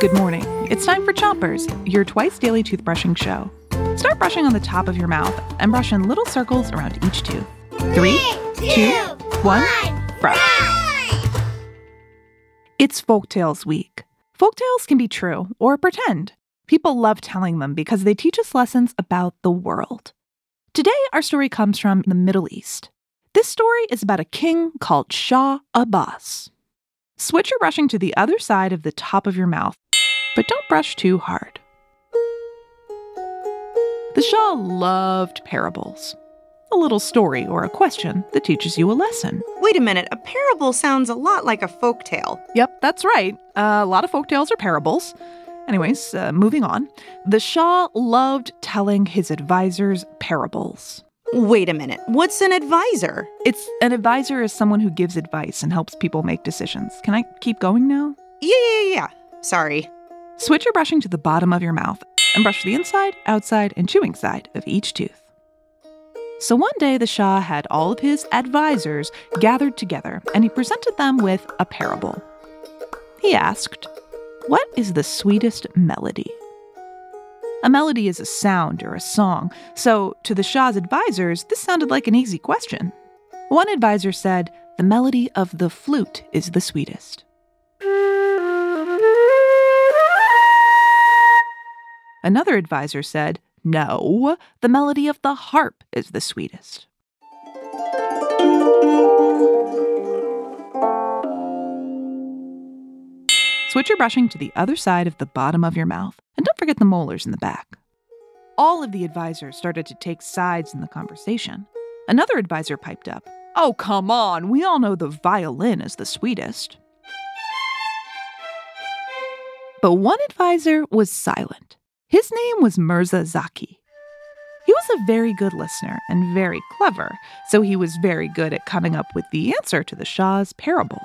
Good morning. It's time for Chompers, your twice daily toothbrushing show. Start brushing on the top of your mouth and brush in little circles around each tooth. Three, two, one, brush. It's Folktales Week. Folktales can be true or pretend. People love telling them because they teach us lessons about the world. Today, our story comes from the Middle East. This story is about a king called Shah Abbas. Switch your brushing to the other side of the top of your mouth, but don't brush too hard. The Shah loved parables. A little story or a question that teaches you a lesson. Wait a minute, a parable sounds a lot like a folk tale. Yep, that's right. Uh, a lot of folktales are parables. Anyways, uh, moving on. The Shah loved telling his advisors parables. Wait a minute, what's an advisor? It's an advisor is someone who gives advice and helps people make decisions. Can I keep going now? Yeah, yeah, yeah. Sorry. Switch your brushing to the bottom of your mouth and brush the inside, outside, and chewing side of each tooth. So one day the Shah had all of his advisors gathered together and he presented them with a parable. He asked, What is the sweetest melody? A melody is a sound or a song, so to the Shah's advisors, this sounded like an easy question. One advisor said, The melody of the flute is the sweetest. Another advisor said, No, the melody of the harp is the sweetest. Switch your brushing to the other side of the bottom of your mouth, and don't forget the molars in the back. All of the advisors started to take sides in the conversation. Another advisor piped up, Oh, come on, we all know the violin is the sweetest. But one advisor was silent. His name was Mirza Zaki. He was a very good listener and very clever, so he was very good at coming up with the answer to the Shah's parables.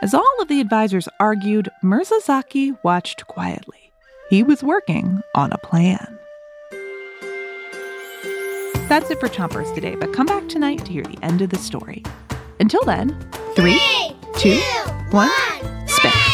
As all of the advisors argued, Mirza Zaki watched quietly. He was working on a plan. That's it for Chompers today, but come back tonight to hear the end of the story. Until then, three, two, one, spit.